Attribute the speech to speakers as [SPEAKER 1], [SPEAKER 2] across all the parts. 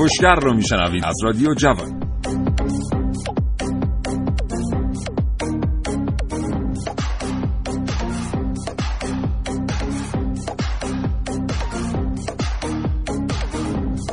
[SPEAKER 1] کاوشگر رو میشنوید. از رادیو جوان.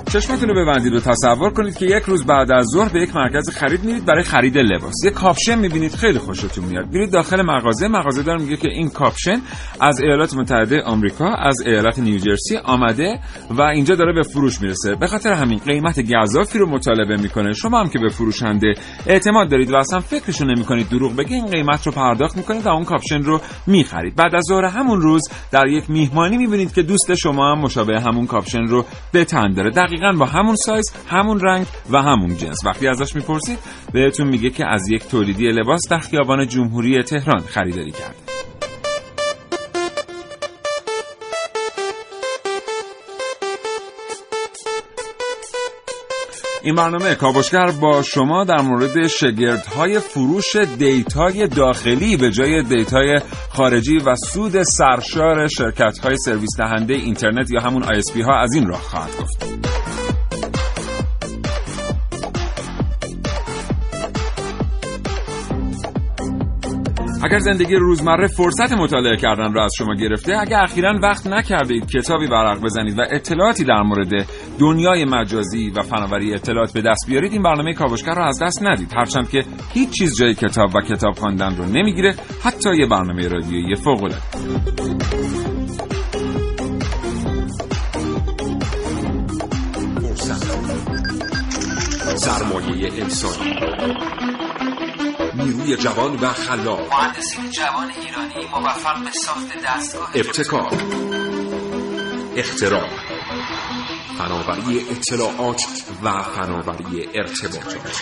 [SPEAKER 1] چشمتون رو ببندید و تصور کنید که یک روز بعد از ظهر به یک مرکز خرید میرید برای خرید لباس. یک کاپشن می‌بینید خیلی خوشتون میاد. میرید داخل مغازه مغازه دار میگه که این کاپشن از ایالات متحده آمریکا از ایالت نیوجرسی آمده و اینجا داره به فروش می‌رسه. به خاطر همین قیمت گزافی رو مطالبه می‌کنه. شما هم که به فروشنده اعتماد دارید و اصلا فکرشو نمی‌کنید دروغ بگه این قیمت رو پرداخت می‌کنید و اون کاپشن رو می‌خرید. بعد از ظهر همون روز در یک میهمانی می‌بینید که دوست شما هم مشابه همون کاپشن رو به تن داره. دقیقا با همون سایز همون رنگ و همون جنس. وقتی ازش می‌پرسید بهتون میگه که از یک تولیدی لباس در خیابان جمهوری تهران خریداری کرده. این برنامه کاوشگر با شما در مورد شگردهای فروش دیتای داخلی به جای دیتای خارجی و سود سرشار شرکتهای سرویس دهنده اینترنت یا همون ISP ها از این راه خواهد گفت. اگر زندگی روزمره فرصت مطالعه کردن را از شما گرفته اگر اخیرا وقت نکرده کتابی ورق بزنید و اطلاعاتی در مورد دنیای مجازی و فناوری اطلاعات به دست بیارید این برنامه کاوشگر را از دست ندید. هرچند که هیچ چیز جای کتاب و کتاب خواندن رو نمی‌گیره حتی یه برنامه رادیویی فوق العاده
[SPEAKER 2] سرمایه انسانی. نیروی جوان و خلاق.
[SPEAKER 3] مهندسین جوان ایرانی موفق به ساخت دستگاه
[SPEAKER 2] ابتکار. اختراع. فناوری اطلاعات و فناوری ارتباطات.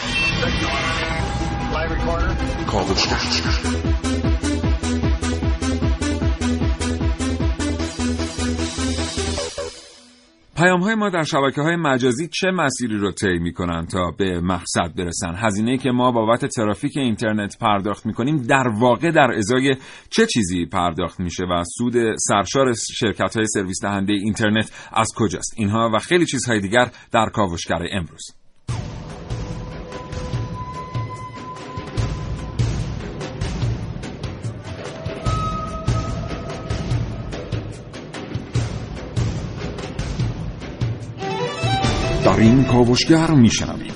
[SPEAKER 2] کاوشگر
[SPEAKER 1] پیام های ما در شبکه های مجازی چه مسیری رو طی می‌کنن تا به مقصد برسن؟ هزینه که ما بابت ترافیک اینترنت پرداخت می‌کنیم در واقع در ازای چه چیزی پرداخت میشه و سود سرشار شرکت های سرویس دهنده اینترنت از کجاست؟ اینها و خیلی چیزهای دیگر در کاوشگر امروز. این کاوشگر میشنویم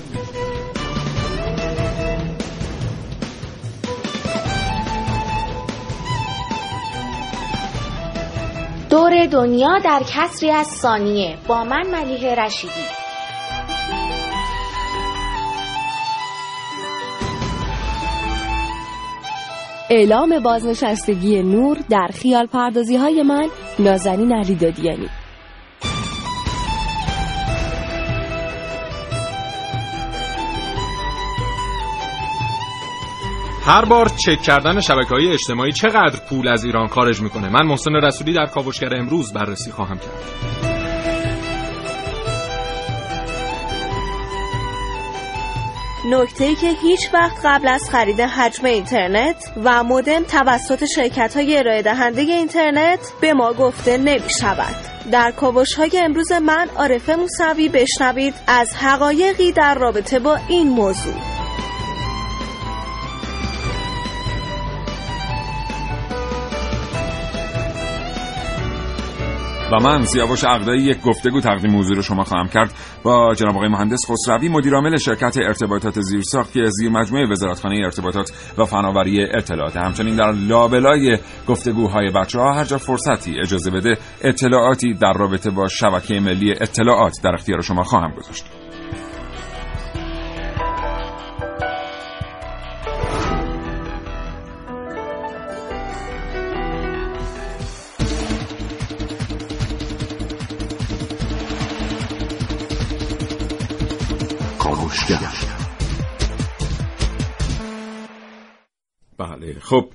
[SPEAKER 4] دور دنیا در کسری از ثانیه با من ملیه رشیدی.
[SPEAKER 5] اعلام بازنشستگی نور در خیال پردازی های من نازنین علی دادیانی
[SPEAKER 6] هر بار چک کردن شبکه های اجتماعی چقدر پول از ایران خارج می‌کنه. من محسن رسولی در کاوشگر امروز بررسی خواهم کرد.
[SPEAKER 7] نکته ای که هیچ وقت قبل از خرید حجم اینترنت و مودم توسط شرکت های ارائه دهنده اینترنت به ما گفته نمی شود. در کاوش های امروز من عارفه موسوی بشنوید از حقایقی در رابطه با این موضوع.
[SPEAKER 1] و من سیاوش عقدایی یک گفتگو تقدیم رو شما خواهم کرد. با جناب آقای مهندس خسروی مدیرعامل شرکت ارتباطات زیرساخت که زیر مجموعه وزارتخانه ارتباطات و فناوری اطلاعات. همچنین در لابلای گفتگوهای بچه ها هر جا فرصتی اجازه بده اطلاعاتی در رابطه با شبکه ملی اطلاعات در اختیار شما خواهم گذاشت. بله خب.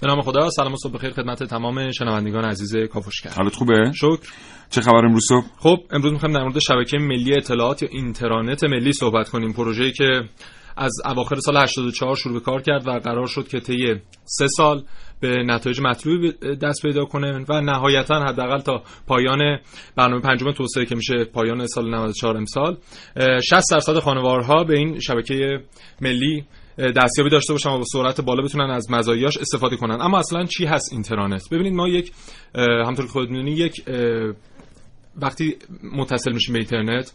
[SPEAKER 6] به نام خدا سلام و صبح بخیر خدمت تمام شنوندگان عزیز کاوشگر.
[SPEAKER 1] حالت خوبه؟
[SPEAKER 6] شکر.
[SPEAKER 1] چه خبر امروز صبح؟
[SPEAKER 6] خب امروز می‌خوایم در مورد شبکه ملی اطلاعات یا اینترنت ملی صحبت کنیم. پروژه‌ای که از اواخر سال 84 شروع به کار کرد و قرار شد که طی سه سال به نتایج مطلوبی دست پیدا کنه و نهایتا حداقل تا پایان برنامه پنجم توسعه که میشه پایان سال 94 امسال 60 درصد خانوارها به این شبکه ملی دستیابی داشته باشن و با سرعت بالا بتونن از مزایاش استفاده کنن. اما اصلا چی هست اینترنت؟ ببینید ما یک همطور که می‌دونی یک وقتی متصل میشیم به اینترنت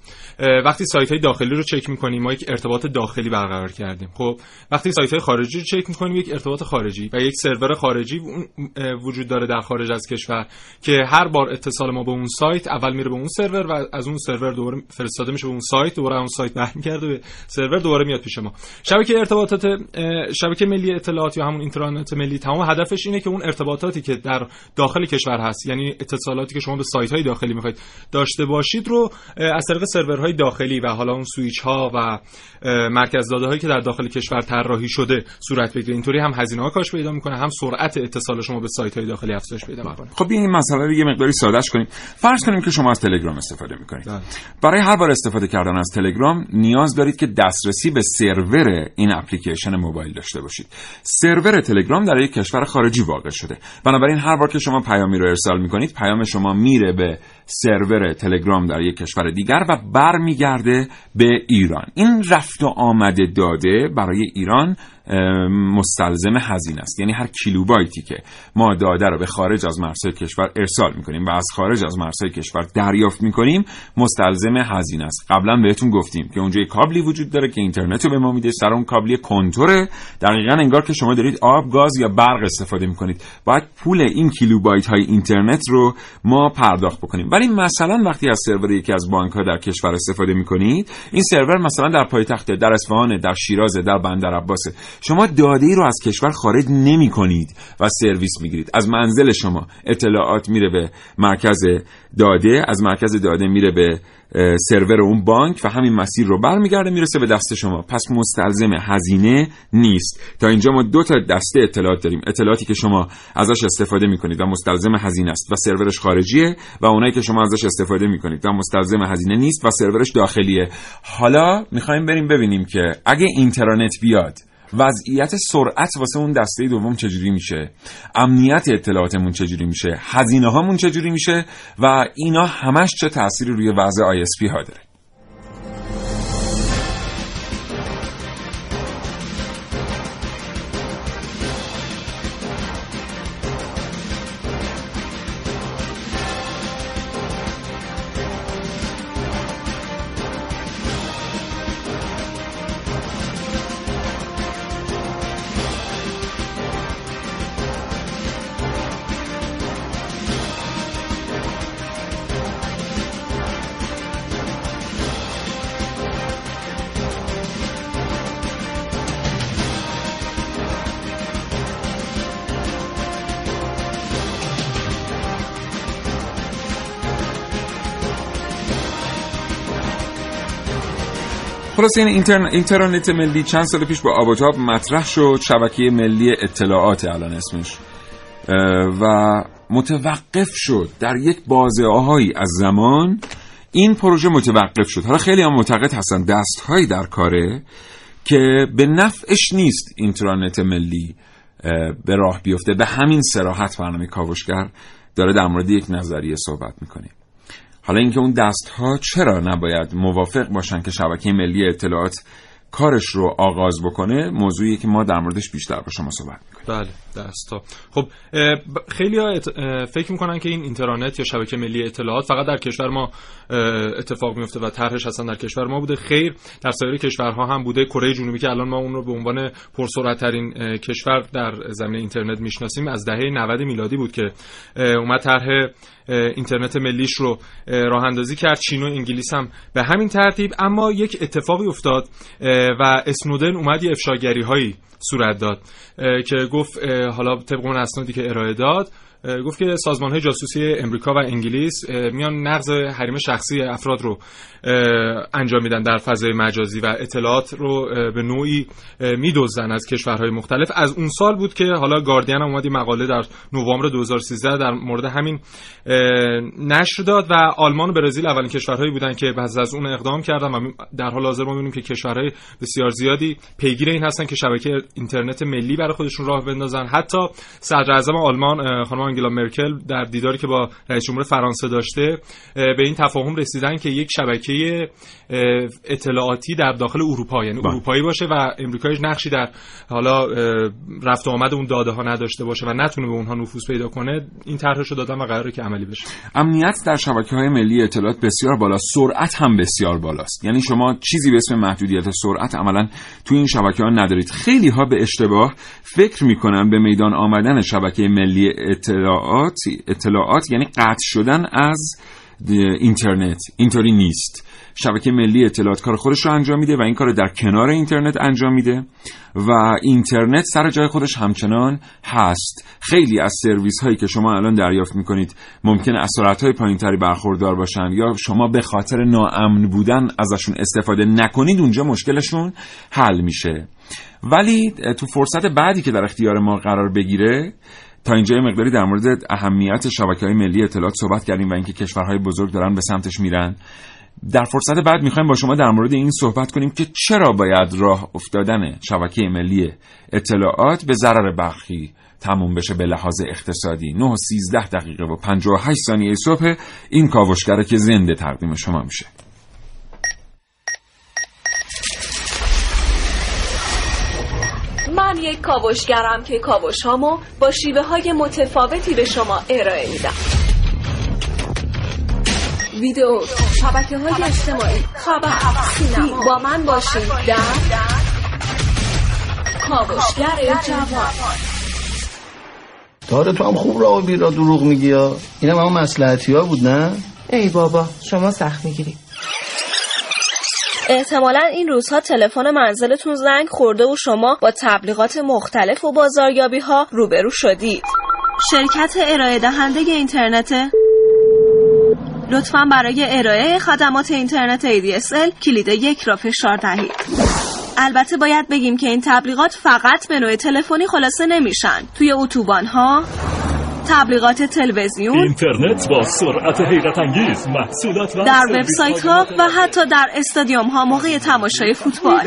[SPEAKER 6] وقتی سایت های داخلی رو چک می‌کنیم ما یک ارتباط داخلی برقرار کردیم. خب وقتی سایت های خارجی رو چک می‌کنیم یک ارتباط خارجی و یک سرور خارجی وجود داره در خارج از کشور که هر بار اتصال ما به اون سایت اول میره به اون سرور و از اون سرور دوباره فرستاده میشه به اون سایت دوباره اون سایت برمیگرده به سرور دوباره میاد پیش ما. شبکه ارتباطات شبکه ملی اطلاعات یا همون اینترنت ملی تمام هدفش اینه که اون ارتباطاتی که در داخل کشور هست یعنی اتصالاتی که شما به سایت های داخلی می‌خواید داشته باشید رو از طریق سرورهای داخلی و حالا اون سویچ ها و مرکز داده هایی که در داخل کشور طراحی شده صورت بگیره. اینطوری هم هزینه ها کاش پیدا می‌کنه هم سرعت اتصال شما به سایت های داخلی افزایش پیدا می‌کنه.
[SPEAKER 1] خب این مسئله رو یه مقداری سادهش کنیم. فرض کنیم که شما از تلگرام استفاده می‌کنید. برای هر بار استفاده کردن از تلگرام نیاز دارید که دسترسی به سرور این اپلیکیشن موبایل داشته باشید. سرور تلگرام در یک کشور خارجی واقع شده. بنابراین هر بار که شما پیامی رو ارسال می‌کنید پیام شما میره به سرور تلگرام در یک کشور دیگر و برمیگرده به ایران. این رفت و آمد داده برای ایران مستلزم هزینه است. یعنی هر کیلوبایتی که ما داده رو به خارج از مرزهای کشور ارسال می‌کنیم و از خارج از مرزهای کشور دریافت می‌کنیم مستلزم هزینه است. قبلا بهتون گفتیم که اونجا یک کابلی وجود داره که اینترنت رو به ما میده سر اون کابلی کنتوره. دقیقا انگار که شما دارید آب گاز یا برق استفاده می‌کنید. باید پول این کیلوبایت های اینترنت رو ما پرداخت بکنیم. ولی مثلا وقتی از سرور یکی از بانک ها در کشور استفاده می‌کنید این سرور مثلا در پایتخت در اصفهان در شیراز در بندر عباسه شما داده ای رو از کشور خارج نمی کنید و سرویس می‌گیرید. از منزل شما اطلاعات میره به مرکز داده از مرکز داده میره به سرور اون بانک و همین مسیر رو برمیگرده می‌رسه به دست شما. پس مستلزم هزینه نیست. تا اینجا ما دو تا دسته اطلاعات داریم. اطلاعاتی که شما ازش استفاده می‌کنید و مستلزم هزینه است و سرورش خارجیه و اونایی که شما ازش استفاده می‌کنید و مستلزم هزینه نیست و سرورش داخلیه. حالا می‌خوایم بریم ببینیم که اگه اینترنت بیاد وضعیت سرعت واسه اون دسته دوم چجوری میشه؟ امنیت اطلاعاتمون چجوری میشه؟ هزینه هامون چجوری میشه؟ و اینا همش چه تأثیری روی وضع ISP ها داره؟ این اینترن... اینترنت ملی چند سال پیش با آب و تاب مطرح شد. شبکه ملی اطلاعات الان اسمش. و متوقف شد. در یک بازه آهایی از زمان این پروژه متوقف شد. حالا خیلی هم معتقد هستن دست هایی در کاره که به نفعش نیست اینترنت ملی به راه بیفته. به همین سراحت برنامه کاوشگر داره در مورد یک نظریه صحبت می‌کنه. حالا اینکه اون دست ها چرا نباید موافق باشن که شبکه ملی اطلاعات کارش رو آغاز بکنه موضوعی که ما در موردش بیشتر با شما صحبت می‌کنیم.
[SPEAKER 6] بله دست ها خب خیلی ها فکر می‌کنن که این اینترنت یا شبکه ملی اطلاعات فقط در کشور ما اتفاق میفته و طرحش اصلا در کشور ما بوده. خیر در سایر کشورها هم بوده. کره جنوبی که الان ما اون رو به عنوان پرسرعت ترین کشور در زمینه اینترنت می‌شناسیم از دهه 90 میلادی بود که اومد طرح اینترنت ملیش رو راه اندازی کرد. چین و انگلیس هم به همین ترتیب. اما یک اتفاقی افتاد و اسنودن اومد یه افشاگری هایی صورت داد که گفت حالا طبق اون اسنادی که ارائه داد گفت که سازمان های جاسوسی امریکا و انگلیس میان نقض حریم شخصی افراد رو انجام میدن در فضای مجازی و اطلاعات رو به نوعی میدوزن از کشورهای مختلف. از اون سال بود که حالا گاردین اومد مقاله در نوامبر 2013 در مورد همین نشر داد و آلمان و برزیل اولین کشورهایی بودن که بعد از اون اقدام کردن و در حال حاضر ما می‌بینیم که کشورهای بسیار زیادی پیگیر این هستن که شبکه اینترنت ملی برای خودشون راه بندازن. حتی صدر آلمان خانم آنگلا مرکل در دیداری که با رئیس جمهور فرانسه داشته به این تفاهم رسیدن که یک شبکه اطلاعاتی در داخل اروپا یعنی بله. اروپایی باشه و امریکایش نقشی در حالا رفت و آمد اون داده ها نداشته باشه و نتونه به اونها نفوذ پیدا کنه این طرحشو دادن و قراره که عملی بشه.
[SPEAKER 1] امنیت در شبکه های ملی اطلاعات بسیار بالا سرعت هم بسیار بالاست. یعنی شما چیزی به اسم محدودیت سرعت عملا تو این شبکه ها ندارید. خیلی ها به اشتباه فکر می‌کنن به میدان آمدن شبکه ملی اطلاعات اطلاعات یعنی قطع شدن از اینترنت اینطوری نیست. شبکه ملی اطلاعات کار خودش رو انجام میده و این کار در کنار اینترنت انجام میده و اینترنت سر جای خودش همچنان هست. خیلی از سرویس هایی که شما الان دریافت می‌کنید ممکن از سرعت های پایین تری برخوردار باشن یا شما به خاطر ناامن بودن ازشون استفاده نکنید اونجا مشکلشون حل میشه. ولی تو فرصت بعدی که در اختیار ما قرار بگیره تا اینجا مقداری در مورد اهمیت شبکه های ملی اطلاعات صحبت کردیم و اینکه کشورهای بزرگ دارن به سمتش میرن. در فرصت بعد می‌خوایم با شما در مورد این صحبت کنیم که چرا باید راه افتادن شبکه ملی اطلاعات به ضرر برخی تموم بشه به لحاظ اقتصادی. 9 و 13 دقیقه و 58 ثانیه صبح این کاوشگره که زنده تقدیم شما میشه.
[SPEAKER 7] من یک کاوشگرم که کاوش هامو با شیوه های متفاوتی به شما ارائه میدم. ویدیو شبکه های اجتماعی خبر سینما. با من باشید در کاوشگر جوان.
[SPEAKER 8] داره تو هم خوب راه و بیرا دروغ میگی یا اینم هم مسلحتی ها بود نه؟
[SPEAKER 9] ای بابا شما سخت می‌گیری.
[SPEAKER 7] احتمالا این روزها تلفن منزلتون زنگ خورده و شما با تبلیغات مختلف و بازاریابی ها روبرو شدید. شرکت ارائه دهنده اینترنت. لطفا برای ارائه خدمات اینترنت ADSL کلید یک را فشار دهید. البته باید بگیم که این تبلیغات فقط به نوع تلفنی خلاصه نمیشن. توی اتوبان ها تبلیغات تلویزیون
[SPEAKER 10] اینترنت با سرعت حیرت انگیز محصولات
[SPEAKER 7] در وبسایت ها و حتی در استادیوم ها موقع تماشای فوتبال.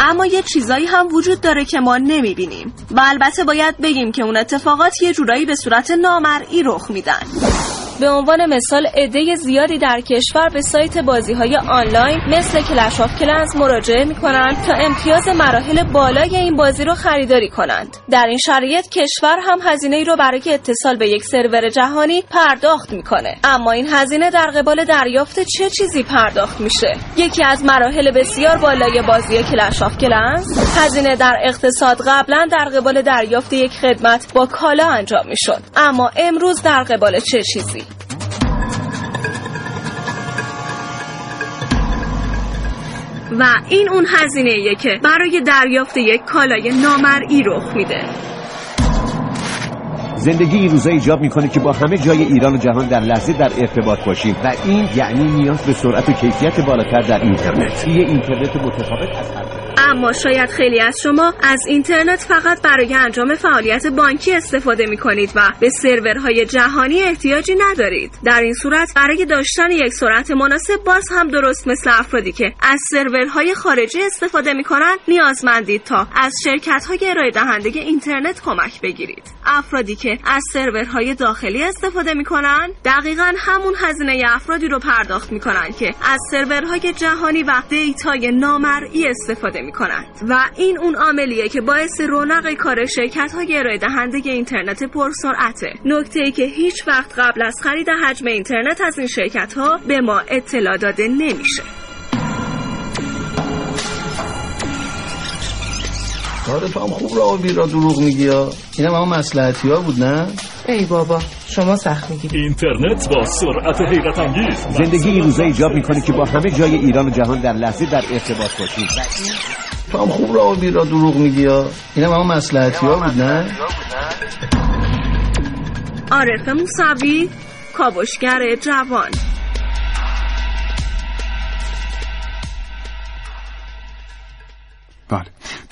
[SPEAKER 7] اما یه چیزایی هم وجود داره که ما نمی‌بینیم. و البته باید بگیم که اون اتفاقات یه جورایی به صورت نامرئی رخ میدن. به عنوان مثال عده زیادی در کشور به سایت بازی های آنلاین مثل Clash of Clans مراجعه می کنند تا امتیاز مراحل بالای این بازی رو خریداری کنند. در این شرایط کشور هم هزینه ای رو برای اتصال به یک سرور جهانی پرداخت می‌کنه. اما این هزینه در قبال دریافت چه چیزی پرداخت میشه؟ یکی از مراحل بسیار بالای بازی Clash of Clans هزینه در اقتصاد قبلا در قبال دریافت یک خدمت یا کالا انجام می‌شد. اما امروز در قبال چه چیزی؟ و این اون هزینه که برای دریافت یک کالای نامرئی رخ میده.
[SPEAKER 11] زندگی این روزا ایجاب می‌کنه که با همه جای ایران و جهان در لحظه در ارتباط باشیم و این یعنی نیاز به سرعت و کیفیت بالاتر در اینترنت. یه اینترنت متفاوت از هر
[SPEAKER 7] اما شاید خیلی از شما از اینترنت فقط برای انجام فعالیت بانکی استفاده می کنید و به سرورهای جهانی احتیاجی ندارید. در این صورت برای داشتن یک سرعت مناسب باز هم درست مثل افرادی که از سرورهای خارجی استفاده می کنند نیازمندید تا از شرکت های ارائه دهنده اینترنت کمک بگیرید. افرادی که از سرورهای داخلی استفاده می کنند دقیقا همون هزینه افرادی رو پرداخت می کنند که از سرورهای جهانی و دیتای نامرئی استفاده می کنند و این اون عاملیه که باعث رونق کار شرکت های ارائه دهنده اینترنت پرسرعته. نکته ای که هیچ وقت قبل از خرید حجم اینترنت از این شرکت ها به ما اطلاع داده نمیشه.
[SPEAKER 8] کار هم خوب راه و بیرا دروغ میگی یا اینم هم مسلحتی ها بود نه؟
[SPEAKER 9] ای بابا شما سخت می‌گیری
[SPEAKER 10] اینترنت با سرعت حیرت انگیز.
[SPEAKER 11] زندگی این روزا ایجاب می‌کنه که با همه جای ایران و جهان در لحظه در ارتباط باشیم.
[SPEAKER 8] تو هم خوب راه و بیرا دروغ میگی یا؟ اینم همه مسلحتی ها بود نه؟
[SPEAKER 7] عارف موسوی کاوشگر جوان.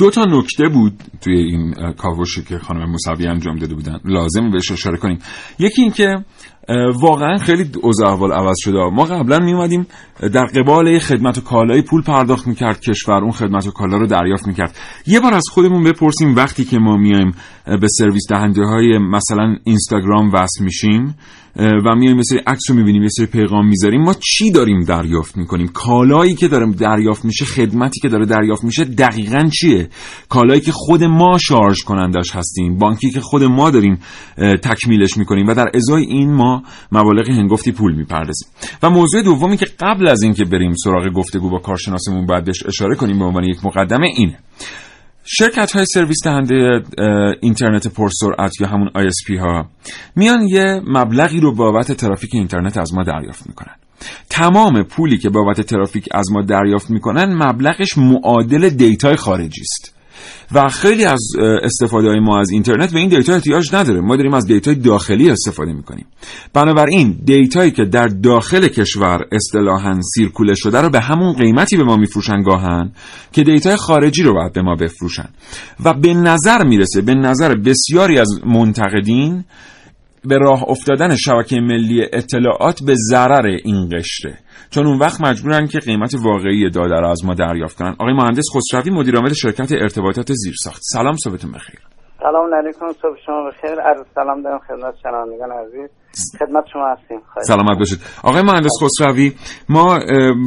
[SPEAKER 1] دو تا نکته بود توی این کاوشی که خانم موسوی انجام داده بودن. لازم بهش اشاره کنیم. یکی این که اه، واقعا خیلی اوضاع احوال عوض شده. ما قبلا می اومدیم در قبال خدمت و کالای پول پرداخت می‌کرد کشور اون خدمت و کالا رو دریافت می‌کرد. یه بار از خودمون بپرسیم وقتی که ما میایم به سرویس دهنده های مثلا اینستاگرام وصل میشیم و میایم سری عکس رو می‌بینیم یه سری پیغام می‌ذاریم. ما چی داریم دریافت می‌کنیم؟ کالایی که داره دریافت میشه خدمتی که داره دریافت میشه دقیقا چیه؟ کالایی که خود ما شارژ کنندش هستیم بانکی که خود ما داریم تکمیلش می‌کنیم و در ازای این ما مبالغ هنگفتی پول می‌پردازیم. و موضوع دومی که قبل از اینکه بریم سراغ گفتگو با کارشناسمون بهش اشاره کنیم به عنوان یک مقدمه اینه. شرکت های سرویس دهنده اینترنت پرسرعت یا همون ISP ها میان یه مبلغی رو بابت ترافیک اینترنت از ما دریافت می‌کنن. تمام پولی که بابت ترافیک از ما دریافت می‌کنن مبلغش معادل دیتای خارجی است. و خیلی از استفاده های ما از اینترنت به این دیتا احتیاج نداره ما داریم از دیتای داخلی استفاده می‌کنیم. بنابراین دیتایی که در داخل کشور اصطلاحا سیرکوله شده رو به همون قیمتی به ما میفروشن گاهاً که دیتای خارجی رو باید به ما بفروشن. و به نظر می‌رسه به نظر بسیاری از منتقدین به راه افتادن شبکه ملی اطلاعات به ضرر این قشره. چون اون وقت مجبورن که قیمت واقعی داده رو از ما دریافت کنن. آقای مهندس خسروی مدیر عامل شرکت ارتباطات زیرساخت. سلام صبحتون بخیر.
[SPEAKER 12] سلام علیکم صبح شما بخیر. عرض سلام دارم خدمت شنوندگان عزیز. خدمت شما هستیم.
[SPEAKER 1] سلامت باشید. آقای مهندس خسروی ما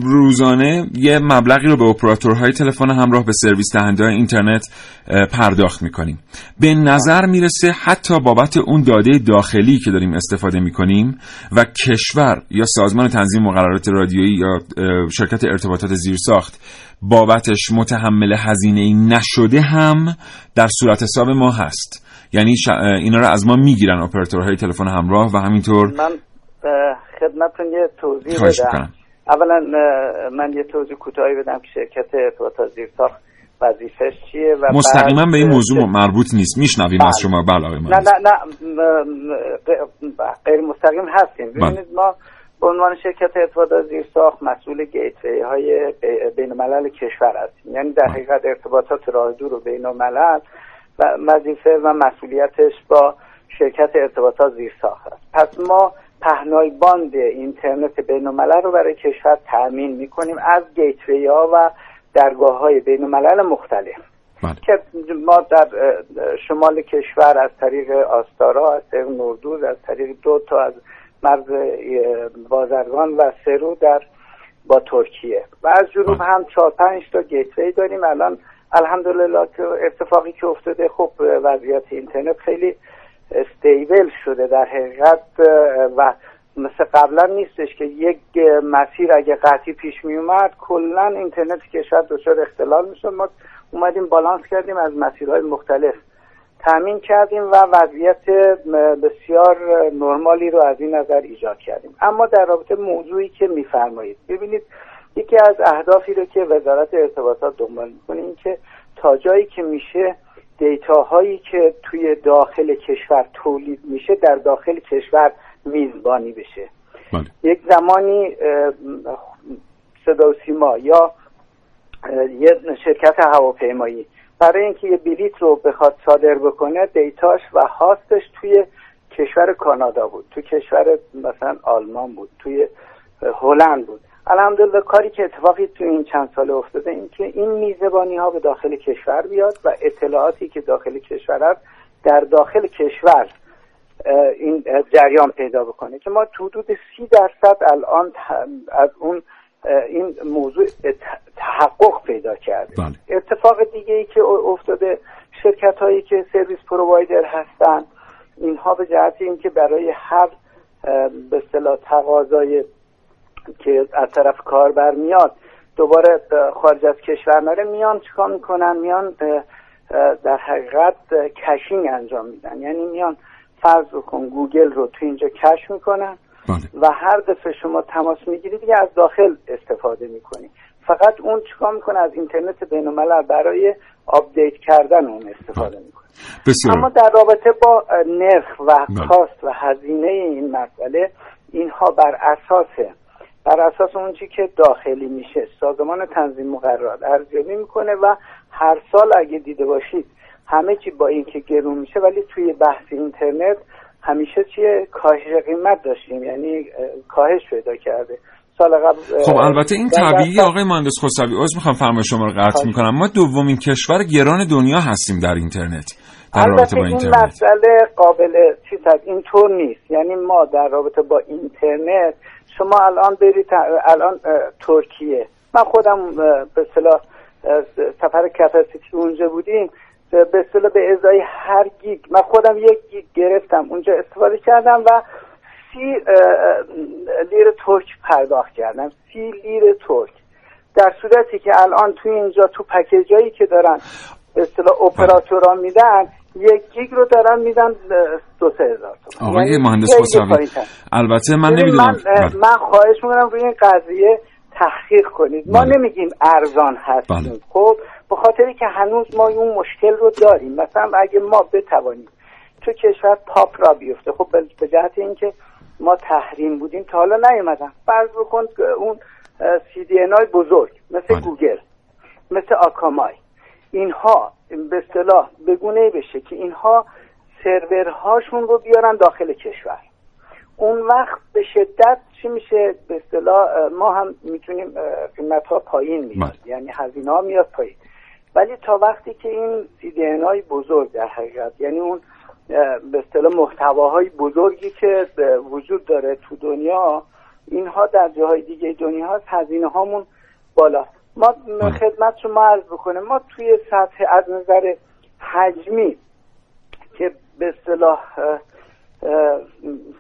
[SPEAKER 1] روزانه یه مبلغی رو به اپراتورهای تلفن همراه به سرویس دهنده اینترنت پرداخت می‌کنیم. به نظر می‌رسه حتی بابت اون داده داخلی که داریم استفاده می‌کنیم و کشور یا سازمان تنظیم مقررات رادیویی یا شرکت ارتباطات زیرساخت بابتش متحمل هزینه ای نشده هم در صورت حساب ما هست یعنی ش... اینا رو از ما می‌گیرن اپراتورهای تلفن همراه و همینطور
[SPEAKER 12] من خدمتتون یه توضیح بدم
[SPEAKER 1] می‌کنم
[SPEAKER 12] اولا من یه توضیح کوتاهی بدم که شرکت ارتباطات زیرساخت وظیفش چیه و
[SPEAKER 1] مستقیما به این موضوع مربوط نیست میشنویم از
[SPEAKER 12] بله.
[SPEAKER 1] شما بله
[SPEAKER 12] نه. نه نه غیر مستقیم هستیم
[SPEAKER 1] بله.
[SPEAKER 12] ببینید ما به عنوان شرکت ارتباطات زیرساخت مسئول گیتوی های بین الملل کشور هستیم. یعنی در حقیقت ارتباطات راه دور و بین الملل و وظیفه و مسئولیتش با شرکت ارتباطات زیرساخت است. پس ما پهنای باند اینترنت بین الملل رو برای کشور تأمین می‌کنیم از گیتوی ها و درگاه های بین الملل مختلف که ما در شمال کشور از طریق آستارا از طریق نوردوز از طریق دو تا از مرز بازرگان و سرو در با ترکیه. و از جنوب هم چهار پنج تا گیتوی داریم. الان الحمدلله که اتفاقی که افتاده خب وضعیت اینترنت خیلی استیبل شده در حقیقت و مثل قبلا نیستش که یک مسیر اگه قطعی پیش می اومد کلا اینترنت کشور دچار اختلال می‌شد ما اومدیم بالانس کردیم از مسیرهای مختلف. تامین کردیم و وضعیت بسیار نرمالی رو از این نظر ایجاد کردیم. اما در رابطه موضوعی که میفرمایید ببینید یکی از اهدافی رو که وزارت ارتباطات دنبال می‌کنه این که تا جایی که میشه دیتاهایی که توی داخل کشور تولید میشه در داخل کشور میزبانی بشه. یک زمانی صدا و سیما یا یه شرکت هواپیمایی برای اینکه یه بلیت رو بخواد صادر بکنه دیتاش و هاستش توی کشور کانادا بود. توی کشور مثلا آلمان بود توی هلند بود. الحمدلله کاری که اتفاقی توی این چند سال افتاده این که این میزبانی ها به داخل کشور بیاد و اطلاعاتی که داخل کشور هست در داخل کشور این جریان پیدا بکنه که ما تو حدود سی درصد الان از اون این موضوع تحقق پیدا کرده. اتفاق دیگه ای که افتاده شرکت هایی که سرویس پرووایدر هستن اینها به جهت اینکه برای هر به اصطلاح تقاضای که از طرف کاربر میاد دوباره خارج از کشور نره میان چیکار می‌کنن؟ میان در حقیقت کشینگ انجام میدن. یعنی میان فرض بکن گوگل رو تو اینجا کش می‌کنن و هر دفعه شما تماس می‌گیرید دیگه از داخل استفاده می‌کنی. فقط اون چیکار می‌کنه؟ از اینترنت بین الملل برای آپدیت کردن اون استفاده می‌کنه.
[SPEAKER 1] بسیار.
[SPEAKER 12] اما در رابطه با نرخ و
[SPEAKER 1] بله.
[SPEAKER 12] cost و هزینه این مسئله اینها بر اساس بر اساس اون چی که داخلی میشه سازمان تنظیم مقررات ارزیابی می‌کنه و هر سال اگه دیده باشید همه چی با اینکه گرون میشه ولی توی بحث اینترنت همیشه چیه کاهش قیمت داشتیم یعنی اه، کاهش پیدا کرده. سال قبل
[SPEAKER 1] خب البته این طبیعی
[SPEAKER 12] درصد-
[SPEAKER 1] آقای مهندس خسروی عذر می‌خوام فرمای شما رو قطع. می‌کنم. ما دومین کشور گران دنیا هستیم در اینترنت در رابطه با
[SPEAKER 12] این
[SPEAKER 1] اینترنت.
[SPEAKER 12] مسئله قابل چیز هست. اینطور نیست. یعنی ما در رابطه با اینترنت شما الان برید الان ترکیه. من خودم به اصطلاح اه، سفر کپاسیتی اونجا بودیم. به اصطلاح به ازای هر گیگ. من خودم یک گیگ گرفتم. اونجا استفاده کردم و سی لیر ترک پرداخت کردم. سی لیر ترک. در صورتی که الان توی اینجا تو پکیجایی که دارن به اصطلاح اپراتورها میدن یک گیگ رو دارن میدن دو سه هزار.
[SPEAKER 1] آقای
[SPEAKER 12] یعنی
[SPEAKER 1] مهندس خسروی. البته من نمی‌دونم.
[SPEAKER 12] من, اه، من خواهش می‌کنم روی این قضیه تحقیق کنید. ما
[SPEAKER 1] بله.
[SPEAKER 12] نمیگیم ارزان هستیم.
[SPEAKER 1] بله.
[SPEAKER 12] خب به خاطری که هنوز ما اون مشکل رو داریم. مثلا اگه ما بتوانیم تو کشور پاپ را بیفته خب به- جهت اینکه ما تحریم بودیم تا حالا نیومدن. فرض بکن اون سی دی های بزرگ مثل
[SPEAKER 1] بله.
[SPEAKER 12] گوگل مثل آکامای اینها به اصطلاح بگونه بشه که اینها سرورهاشون رو بیارن داخل کشور. اون وقت به شدت چی میشه؟ به اصطلاح ما هم می‌تونیم قیمت ها پایین میاد.
[SPEAKER 1] بله.
[SPEAKER 12] یعنی هزینه ها میاد پایین. ولی تا وقتی که این دی های بزرگ در حقیقت یعنی اون به اصطلاح محتواهای بزرگی که وجود داره تو دنیا اینها در جاهای دیگه دنیا هست هزینه هامون بالا ما. خدمت شما عرض بکنه ما توی سطح از نظر حجمی که به اصطلاح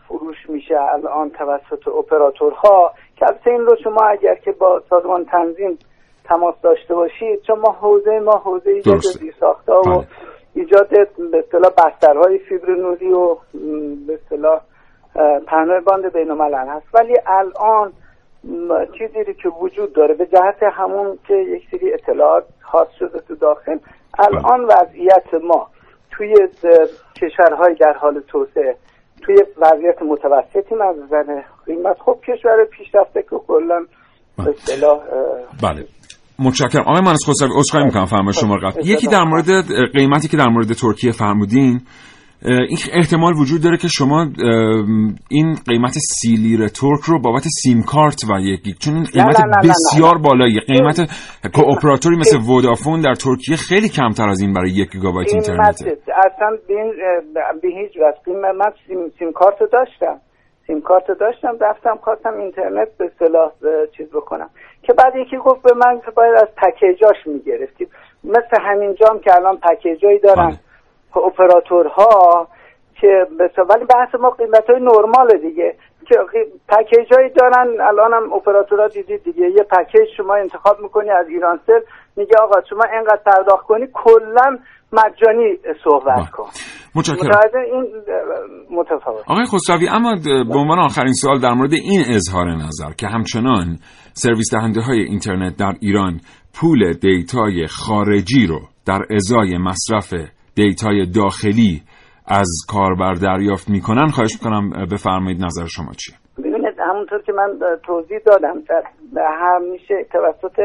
[SPEAKER 12] فروش میشه الان توسط اپراتورها که البته این رو شما اگر که با سازمان تنظیم تماس داشته باشید چون ما حوزه ما حوزه ایجاد. زیرساختها و
[SPEAKER 1] بله.
[SPEAKER 12] ایجاد به اصطلاح بسترهای فیبر نوری و به اصطلاح پهنای باند بین الملل هست. ولی الان چیزی که وجود داره به جهت همون که یک سری اطلاعات خاص شده تو داخل الان وضعیت ما توی کشورهای در حال توسعه توی وضعیت متوسطی از نظر قیمت خب کشور پیشرفته که کلا به اصطلاح اه،
[SPEAKER 1] بله. متشکرم. آقای مهندس خسروی عذرخواهی می‌کنم فرمایش شما رو قطع. یکی در مورد قیمتی که در مورد ترکیه فرمودین این احتمال وجود داره که شما این قیمت سی لیر ترک رو بابت سیم کارت و یک گیگ چون این قیمت
[SPEAKER 12] نه، نه، نه، نه،
[SPEAKER 1] بسیار بالایی قیمت اپراتوری مثل Vodafone در ترکیه خیلی کمتر از این برای یک گیگابایت اینترنته.
[SPEAKER 12] قیمت اصلا به, هیچ وجه. قیمت من سیم, سیم کارت رو داشتم. سیم کارت داشتم رفتم خواستم اینترنت به صلاح چیز بکنم. که بعد یکی گفت به من که باید از پکیجاش می‌گرفتیم. مثل همین جام که الان پکیجایی دارن.
[SPEAKER 1] بله.
[SPEAKER 12] اپراتورها که مثلا ولی بحث ما قیمت های نرمال دیگه. که پکیجایی دارن الان هم اپراتورها دیدید دیگه. یه پکیج شما انتخاب می‌کنی از ایرانسل میگه آقا شما انقدر پرداخت کنی کلا مجانی صحبت کن.
[SPEAKER 1] متشکرم.
[SPEAKER 12] این متفاوت.
[SPEAKER 1] آقای خسروی اما به عنوان آخرین سوال در مورد این اظهار نظر که همچنان سرویس دهنده های اینترنت در ایران پول دیتای خارجی رو در ازای مصرف دیتای داخلی از کاربر دریافت می‌کنن خواهش می‌کنم بفرمایید نظر شما چیه؟
[SPEAKER 12] ببینید همونطور که من توضیح دادم در همیشه توسط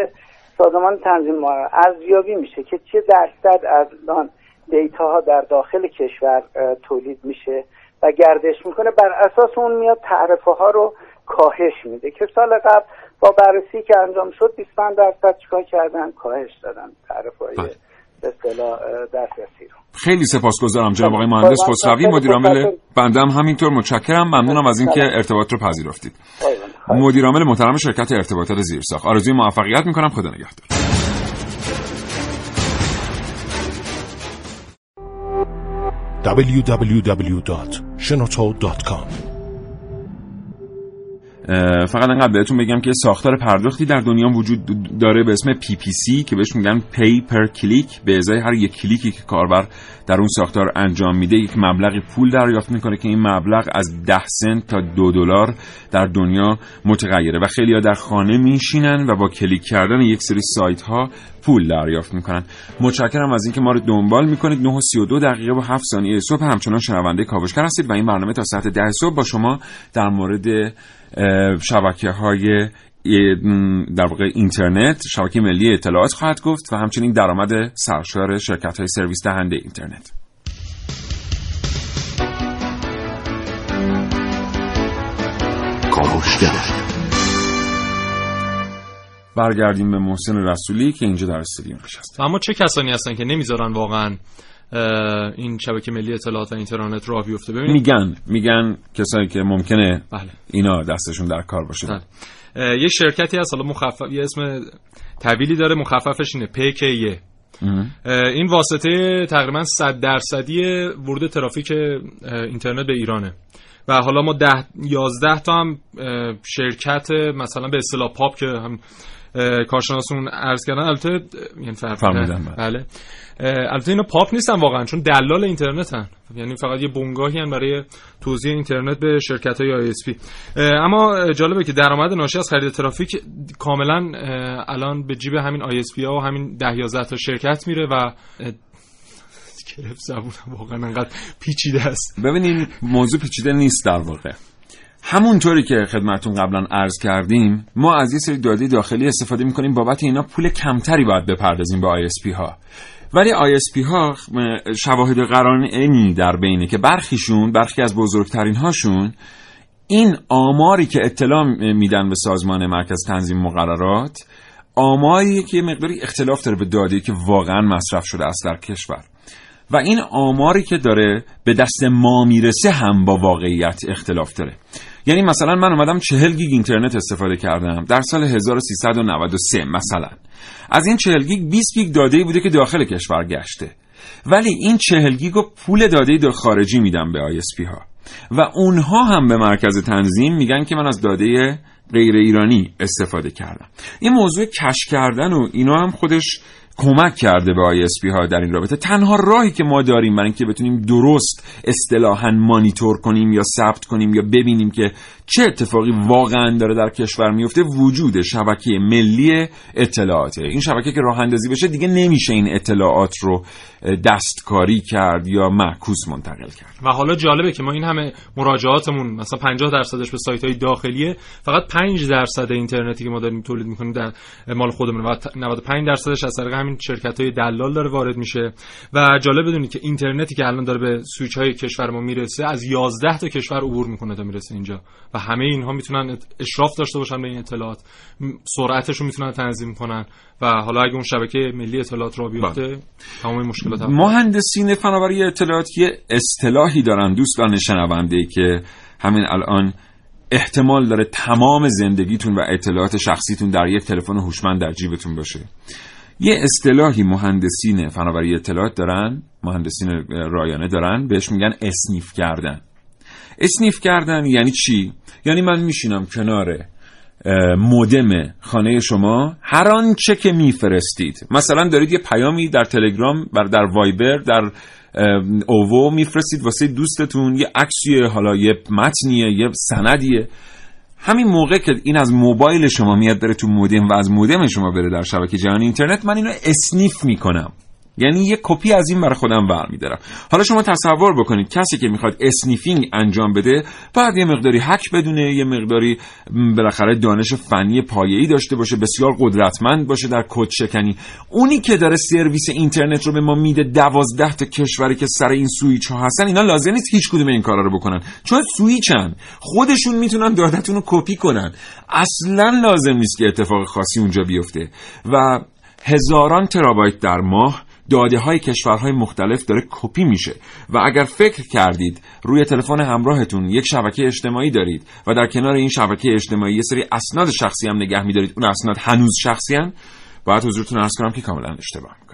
[SPEAKER 12] سازمان تنظیم ارزیابی میشه که چه درصد از آن دیتا ها در داخل کشور تولید میشه و گردش می‌کنه. بر اساس اون میاد تعرفه ها رو کاهش میده که سال قبل با بررسی که انجام شد 25 درصد چیکار کردن؟ کاهش دادن تعرفه های
[SPEAKER 1] بله.
[SPEAKER 12] به اصطلاح دسترسی رو.
[SPEAKER 1] خیلی سپاسگزارم جناب آقای مهندس. خسروی مدیر عامل. بندم همینطور متشکرم. ممنونم از اینکه ارتباط رو پذیرفتید. مدیر عامل محترم شرکت ارتباطات زیرساخت. آرزوی موفقیت می‌کنم. خدا نگهدار.
[SPEAKER 13] www.shenoto.com
[SPEAKER 1] فقط انقدر بهتون بگم که ساختار پرداختی در دنیا وجود داره به اسم PPC که بهش میگن پی پر کلیک به ازای هر یک کلیکی که کاربر در اون ساختار انجام میده یک مبلغی پول دریافت می‌کنه که این مبلغ از ده سنت تا دو دلار در دنیا متغیره و خیلی در خانه میشینن و با کلیک کردن یک سری سایت ها پول دریافت می‌کنن. متشکرم از اینکه ما رو دنبال می‌کنید. 9 و 32 دقیقه و 7 ثانیه صبح. همچنان شنونده کاوشگر هستید و این برنامه تا ساعت 10 صبح با شما در مورد شبکه های در واقع اینترنت شبکه ملی اطلاعات خواهد گفت و همچنین درآمد سرشار شرکت های سرویس دهنده اینترنت. برگردیم به محسن رسولی که اینجا در استودیو نشسته.
[SPEAKER 6] اما چه کسانی هستن که نمی‌ذارن واقعا این شبکه ملی اطلاعات و اینترنت راه بیفته ببینید
[SPEAKER 1] میگن میگن کسایی که ممکنه بله. اینا دستشون در کار باشه.
[SPEAKER 6] بله. یه شرکتی هست حالا مخفف یه اسم طویلی داره مخففش اینه PKE این واسطه تقریبا 100 درصدی ورود ترافیک اینترنت به ایرانه. و حالا ما ده 11 تا هم شرکت مثلا به اصطلاح پاپ که هم کارشناسون عرض کردن. البته یعنی
[SPEAKER 1] فهمیدم
[SPEAKER 6] بله. البته اینا پاپ نیستن واقعا چون دلال اینترنت هن یعنی فقط یه بنگاهی هن برای توزیع اینترنت به شرکت های ISP اما جالبه که درآمد ناشی از خرید ترافیک کاملا الان به جیب همین ISP ها و همین ده 11 تا شرکت میره و گرفت زبونم واقعا انقدر پیچیده است.
[SPEAKER 1] ببینید موضوع پیچیده نیست در واقع. همونطوری که خدمتون قبلا عرض کردیم ما از یه سری داده داخلی استفاده می‌کنیم بابت اینا پول کمتری باید بپردازیم به ISP ها. ولی ISP ها شواهد قرائنی در بینه که برخیشون برخی از بزرگترین هاشون این آماری که اطلاع میدن به سازمان مرکز تنظیم مقررات آماری که مقداری اختلاف داره به داده که واقعا مصرف شده است در کشور. و این آماری که داره به دست ما می‌رسه هم با واقعیت اختلاف داره. یعنی مثلا من اومدم 40 گیگ اینترنت استفاده کردم در سال 1393 مثلا. از این 40 گیگ 20 گیگ داده بوده که داخل کشور گشته. ولی این 40 گیگ رو پول داده در خارجی میدم به ISP ها. و اونها هم به مرکز تنظیم میگن که من از داده غیر ایرانی استفاده کردم. این موضوع cache کردن و اینا هم خودش کمک کرده به ISP ها در این رابطه. تنها راهی که ما داریم برای اینکه بتونیم درست اصطلاحا مانیتور کنیم یا ثبت کنیم یا ببینیم که چه اتفاقی واقعا داره در کشور میفته؟ وجود شبکه ملی اطلاعاته. این شبکه که راه اندازی بشه دیگه نمیشه این اطلاعات رو دستکاری کرد یا معکوس منتقل کرد.
[SPEAKER 6] و حالا جالبه که ما این همه مراجعاتمون مثلا 50 درصدش به سایت های داخلیه فقط 5 درصد اینترنتی که ما داریم تولید می‌کنیم در مال خودمون و 95 درصدش از طریق همین شرکت های دلال داره وارد میشه. و جالب بدونید که اینترنتی که الان داره به سویچ های کشور ما می‌رسه از 11 تا کشور عبور می‌کنه تا می‌رسه اینجا. و همه اینها می‌تونن اشراف داشته باشن به این اطلاعات. سرعتش رو می‌تونن تنظیم کنن و حالا اگه اون شبکه ملی اطلاعات را بیفته بله. تمام مشکلات هم
[SPEAKER 1] مهندسین فناوری اطلاعات یه اصطلاحی دارن دوستان شنونده که همین الان احتمال داره تمام زندگیتون و اطلاعات شخصیتون در یک تلفن هوشمند در جیبتون باشه. یه اصطلاحی مهندسین فناوری اطلاعات دارن مهندسین رایانه دارن بهش میگن اسنیف کردن. اسنیف کردن یعنی چی؟ یعنی من میشینم کنار مودم خانه شما. هر آنچه که میفرستید. مثلا دارید یه پیامی در تلگرام بر در وایبر در اوو میفرستید واسه دوستتون. یه عکسیه حالا یه متنیه یه سندیه. همین موقع که این از موبایل شما میاد بره تو مودم و از مودم شما بره در شبکه جهانی اینترنت من اینو اسنیف می‌کنم. یعنی یه کپی از این برای خودم برمیدارم. حالا شما تصور بکنید کسی که می‌خواد sniffing انجام بده باید یه مقداری هک بدونه یه مقداری بالاخره دانش فنی پایه‌ای داشته باشه بسیار قدرتمند باشه در کد شکنی. اونی که داره سرویس اینترنت رو به ما میده دوازده تا کشوری که سر این سویچ ها هستن اینا لازم نیست هیچ کدوم این کارا رو بکنن. چون سویچن. خودشون می‌تونن دادتون رو کپی کنن. اصلا لازم نیست که اتفاق خاصی اونجا بیفته. و هزاران ترابایت در ماه داده های کشورهای مختلف داره کپی میشه. و اگر فکر کردید روی تلفن همراهتون یک شبکه اجتماعی دارید و در کنار این شبکه اجتماعی یه سری اسناد شخصی هم نگه میدارید اون اسناد هنوز شخصی هم باید حضورتون ارز کنم که کاملا اشتباه.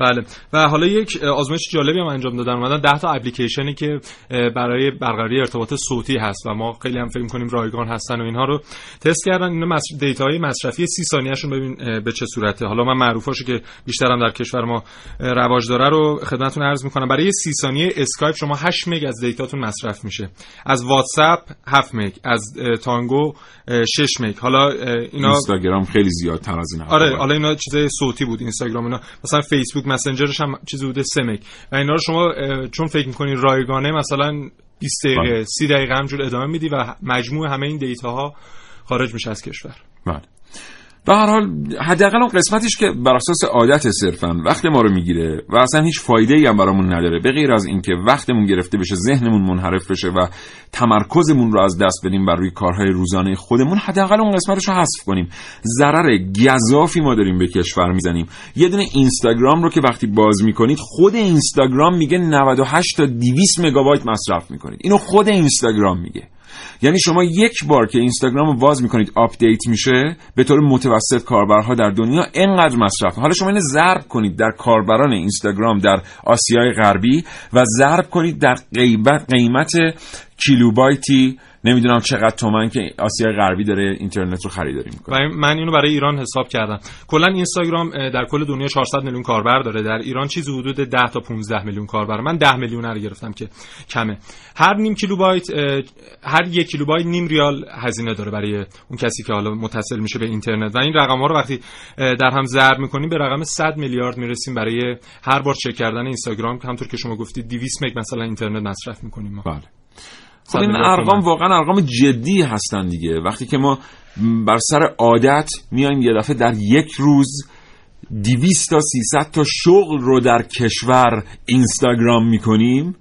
[SPEAKER 6] بله. و حالا یک آزمایش جالبی هم انجام دادن. اومدن 10 تا اپلیکیشنی که برای برقراری ارتباط صوتی هست و ما خیلی هم فکر کنیم رایگان هستن و اینها رو تست کردن. اینا. دیتاهای مصرفی 30 ثانیه‌شون ببین به چه صورته. حالا من معروفاشو که بیشتر هم در کشور ما رواج داره رو خدمتتون عرض می‌کنم. برای 30 ثانیه اسکایپ شما 8 مگ از دیتاتون مصرف میشه. از واتساپ 7 مگ از تانگو اه، 6 مگ. حالا اینا
[SPEAKER 1] اینستاگرام خیلی زیادتر از این
[SPEAKER 6] آره حالا اینا چیزای صوتی بود اینستاگرام اینا. مثلا فیسبوک مسنجرش هم چیزی بوده 3 مگ و اینا رو شما چون فکر می‌کنین رایگانه مثلا 20 دقیقه
[SPEAKER 1] بله.
[SPEAKER 6] 30 دقیقه همجور ادامه میدی و مجموع همه این دیتاها خارج میشه از کشور.
[SPEAKER 1] بله. به هر حال حداقل اون قسمتش که بر اساس عادت صرفا وقت ما رو می‌گیره و اصلا هیچ فایده ای هم برامون نداره به غیر از اینکه وقتمون گرفته بشه ذهنمون منحرف بشه و تمرکزمون رو از دست بدیم بر روی کارهای روزانه خودمون حداقل اون قسمتش رو حذف کنیم. ضرر گزافی ما داریم به کشور می‌زنیم. یه دونه اینستاگرام رو که وقتی باز می‌کنید خود اینستاگرام میگه 98 تا 200 مگابایت مصرف می‌کنید. اینو خود اینستاگرام میگه. یعنی شما یک بار که اینستاگرام رو باز می‌کنید آپدیت میشه به طور متوسط کاربرها در دنیا انقدر مصرف. حالا شما اینو ضرب کنید در کاربران اینستاگرام در آسیای غربی و ضرب کنید در قیمت کیلوبایتی نمی‌دونم چقدر تومن که آسیای غربی داره اینترنت رو خریداری می‌کنه.
[SPEAKER 6] من اینو برای ایران حساب کردم. کلا اینستاگرام در کل دنیا 400 میلیون کاربر داره. در ایران چیزی حدود 10 تا 15 میلیون کاربر. من 10 میلیون رو گرفتم که کمه. هر نیم کیلوبایت هر یک کیلوبایت نیم ریال هزینه داره برای اون کسی که حالا متصل میشه به اینترنت. و این رقم ها رو وقتی در هم ضرب می‌کنیم به رقم 100 میلیارد می‌رسیم برای هر بار چک کردن اینستاگرام. که همونطور که شما گفتید 200 مگ مثلا اینترنت مصرف می‌کنیم ما.
[SPEAKER 1] بله. خب این ارقام واقعا ارقام جدی هستن دیگه. وقتی که ما بر سر عادت میایم یه دفعه در یک روز 200 تا 300 تا شغل رو در کشور اینستاگرام می‌کنیم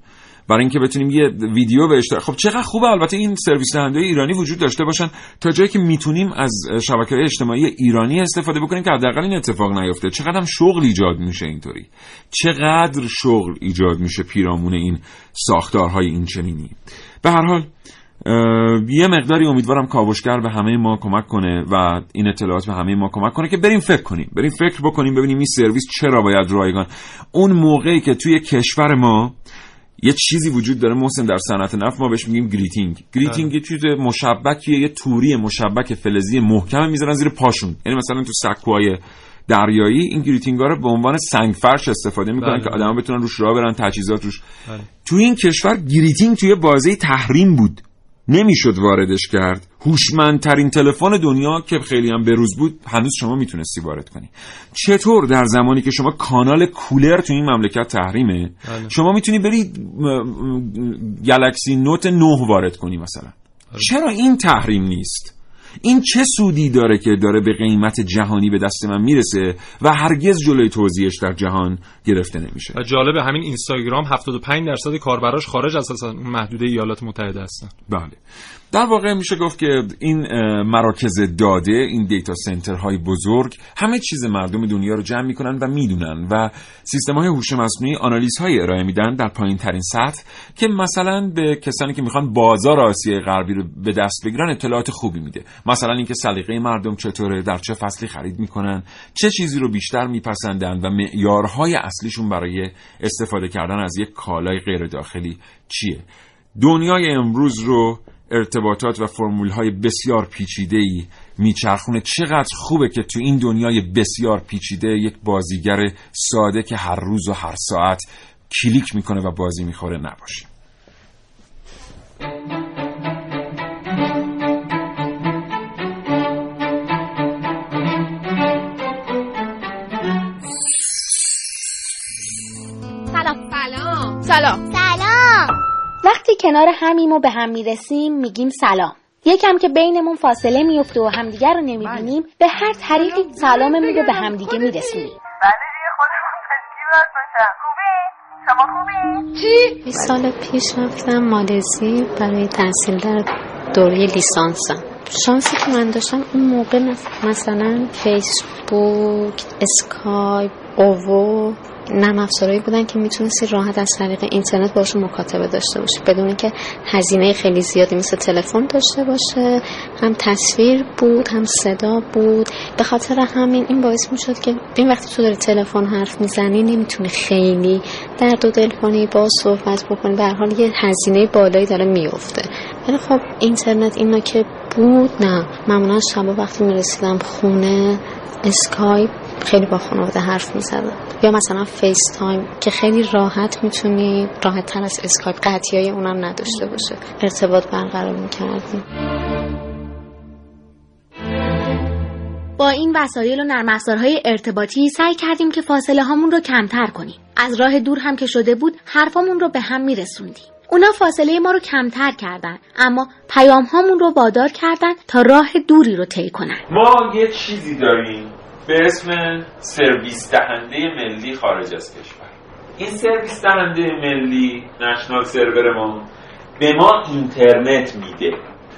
[SPEAKER 1] برای اینکه بتونیم یه ویدیو به اشتراک خب چقدر خوبه. البته این سرویس دهنده ایرانی وجود داشته باشن تا جایی که می‌تونیم از شبکه های اجتماعی ایرانی استفاده بکنیم که حداقل این اتفاق نیفته. چقدر هم شغل ایجاد میشه اینطوری. چقدر شغل ایجاد میشه پیرامون این ساختارهای این چنینی به هر حال یه مقداری امیدوارم کاوشگر به همه ما کمک کنه و این اطلاعات به همه ما کمک کنه که بریم فکر کنیم. بریم فکر بکنیم ببینیم این سرویس چرا باید رایگان. اون موقعی که توی کشور ما یه چیزی وجود داره محسن در صنعت نفت ما بهش میگیم grating. grating یه چیز مشبکیه یه توری مشبک فلزی محکم می‌ذارن زیر پاشون. یعنی مثلا تو سکوهای دریایی این grating ها رو به عنوان سنگ فرش استفاده می‌کنن
[SPEAKER 6] بله.
[SPEAKER 1] که آدما بتونن روش راه برن تجهیزات روش.
[SPEAKER 6] بله.
[SPEAKER 1] تو این کشور grating توی بازه تحریم بود. نمی‌شد واردش کرد. هوشمندترین تلفن دنیا که خیلی هم بروز بود هنوز شما می‌تونستی وارد کنی. چطور در زمانی که شما کانال کولر تو این مملکت تحریمه
[SPEAKER 6] بله.
[SPEAKER 1] شما می‌تونی بری گلکسی نوت 9 وارد کنی مثلا؟ چرا این تحریم نیست؟ این چه سودی داره که داره به قیمت جهانی به دست من می‌رسه و هرگز جلوی توزیعش در جهان گرفته نمیشه؟
[SPEAKER 6] و جالبه همین اینستاگرام 75 درصد کاربراش خارج از محدوده ایالات متحده هستن.
[SPEAKER 1] بله. در واقع میشه گفت که این مراکز داده این دیتا سنترهای بزرگ همه چیز مردم دنیا رو جمع می‌کنن و می‌دونن و سیستم های هوش مصنوعی آنالیز های ارائه میدن در پایین ترین سطح که مثلا به کسانی که می‌خوان بازار آسیای غربی رو به دست بگیرن اطلاعات خوبی میده. مثلا اینکه سلیقه مردم چطوره در چه فصلی خرید می‌کنن چه چیزی رو بیشتر میپسندن و معیارهای اصلیشون برای استفاده کردن از یک کالای غیر داخلی چیه. دنیای امروز رو ارتباطات و فرمول های بسیار پیچیده ای میچرخونه. چقدر خوبه که تو این دنیای بسیار پیچیده یک بازیگر ساده که هر روز و هر ساعت کلیک می‌کنه و بازی می‌خوره نباشه.
[SPEAKER 4] سلام سلام. سلام. کنار همیم و به هم می‌رسیم میگیم سلام. یکم که بینمون فاصله میفته و همدیگر رو نمی‌بینیم به هر طریقی سلاممون رو به همدیگه میرسونیم
[SPEAKER 14] شما خوبی؟ چی؟ یه سال پیش رفتم مالزی برای تحصیل در دوره لیسانسم شانسی که من داشتم اون موقع مثلا فیسبوک اسکایپ اوو نرم افزارهایی بودن که می‌تونستی راحت از طریق اینترنت باشون مکاتبه داشته باشی. بدون که هزینه خیلی زیادی مثل تلفن داشته باشه. هم تصویر بود هم صدا بود. به خاطر همین این باعث می‌شد که این وقتی تو داری تلفن حرف می‌زنی نمی‌تونی خیلی درد و دل کنی با صحبت بکنی. به حال یه هزینه بالایی داره میفته ولی خب اینترنت اینا که بود نه. معمولا شبا وقتی می‌رسیدم خونه اسکایپ خیلی با خانواده حرف می‌زدم. یا مثلا فیس تایم که خیلی راحت می‌تونی راحت تر از اسکایپ قطعی های اونم نداشته باشه. ارتباط برقرار می‌کردیم
[SPEAKER 4] با این وسایل و نرم افزارهای ارتباطی سعی کردیم که فاصله هامون رو کمتر کنیم. از راه دور هم که شده بود حرفامون رو به هم میرسوندیم. اونا فاصله ما رو کمتر کردن اما پیام هامون رو وادار کردن تا راه دوری رو طی کنن.
[SPEAKER 1] ما یه چیزی داریم. به اسم سرویس دهنده ملی خارج از کشور. این سرویس دهنده ملی national server ما به ما اینترنت میده.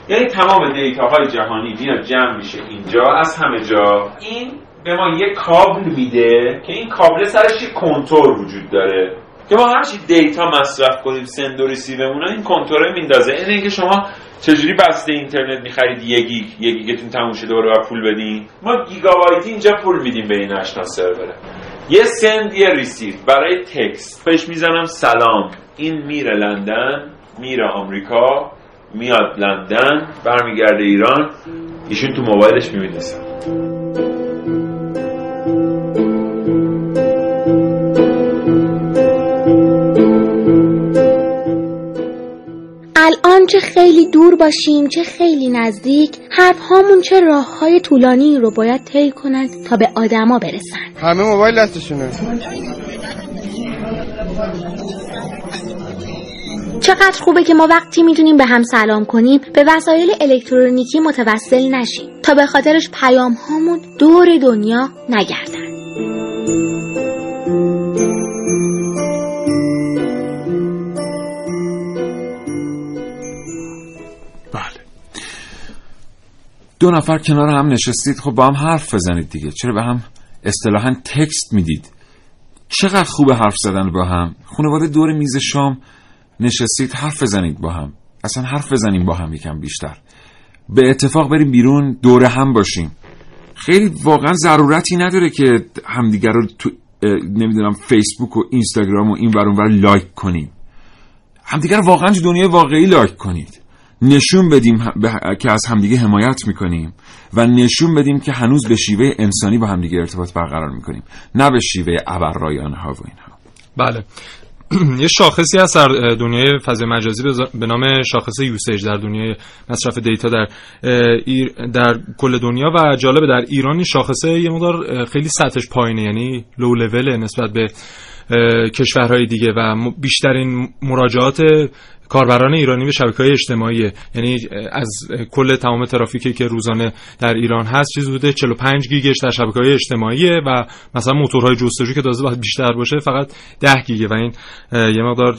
[SPEAKER 1] یعنی تمام دیتاهای جهانی میاد جمع میشه اینجا از همه جا. این به ما یه کابل میده که این کابل سرش یه کنتور وجود داره. که ما هرچی دیتا مصرف کنیم send و receive مون این کنتور میندازه. اینه اینکه شما چجوری بسته اینترنت می‌خرید؟ یک گیگ یک گیگتون تموم شده و پول بدین. ما گیگابایتی اینجا پول میدیم به این national server ه یه send یه receive. برای text. بهش می‌زنم سلام. این میره لندن میره آمریکا میاد لندن برمیگرده ایران. ایشون تو موبایلش می‌بینه.
[SPEAKER 4] چه خیلی دور باشیم چه خیلی نزدیک حرف هامون چه راه های طولانی رو باید طی کنن تا به آدما برسن
[SPEAKER 15] همه موبایل دستشونه.
[SPEAKER 4] چقدر خوبه که ما وقتی می‌تونیم به هم سلام کنیم به وسایل الکترونیکی متوسل نشیم تا به خاطرش پیام هامون دور دنیا نگردن.
[SPEAKER 1] دو نفر کنار هم نشستید. خب با هم حرف بزنید دیگه. چرا به هم اصطلاحا text می‌دید؟ چقدر خوب حرف زدن با هم. خانواده دور میز شام نشستید حرف بزنید با هم. اصلا حرف بزنیم با هم یکم بیشتر. به اتفاق بریم بیرون دور هم باشیم. خیلی واقعا ضرورتی نداره که همدیگر رو تو نمی‌دونم فیسبوک و اینستاگرام و این ور لایک کنیم. همدیگر واقعا تو دنیای واقعی لایک کنید. نشون بدیم که از همدیگه حمایت می‌کنیم و نشون بدیم که هنوز به شیوه انسانی با همدیگه ارتباط برقرار می‌کنیم نه به شیوه ابررایانه ها و اینها.
[SPEAKER 6] بله. یه شاخصی هست در دنیای فضای مجازی به نام شاخص یوسیج در دنیای مصرف دیتا در در کل دنیا و جالبه در ایران این شاخصه یه مقدار خیلی سطحش پایینه یعنی لو لول نسبت به کشورهای دیگه و بیشترین مراجعات کاربران ایرانی به شبکه های اجتماعی یعنی از کل تمام ترافیکی که روزانه در ایران هست چیز بوده 45 گیگش در شبکه های اجتماعی و مثلا موتورهای جستجو که تازه باید بیشتر باشه فقط 10 گیگه و این یه مقدار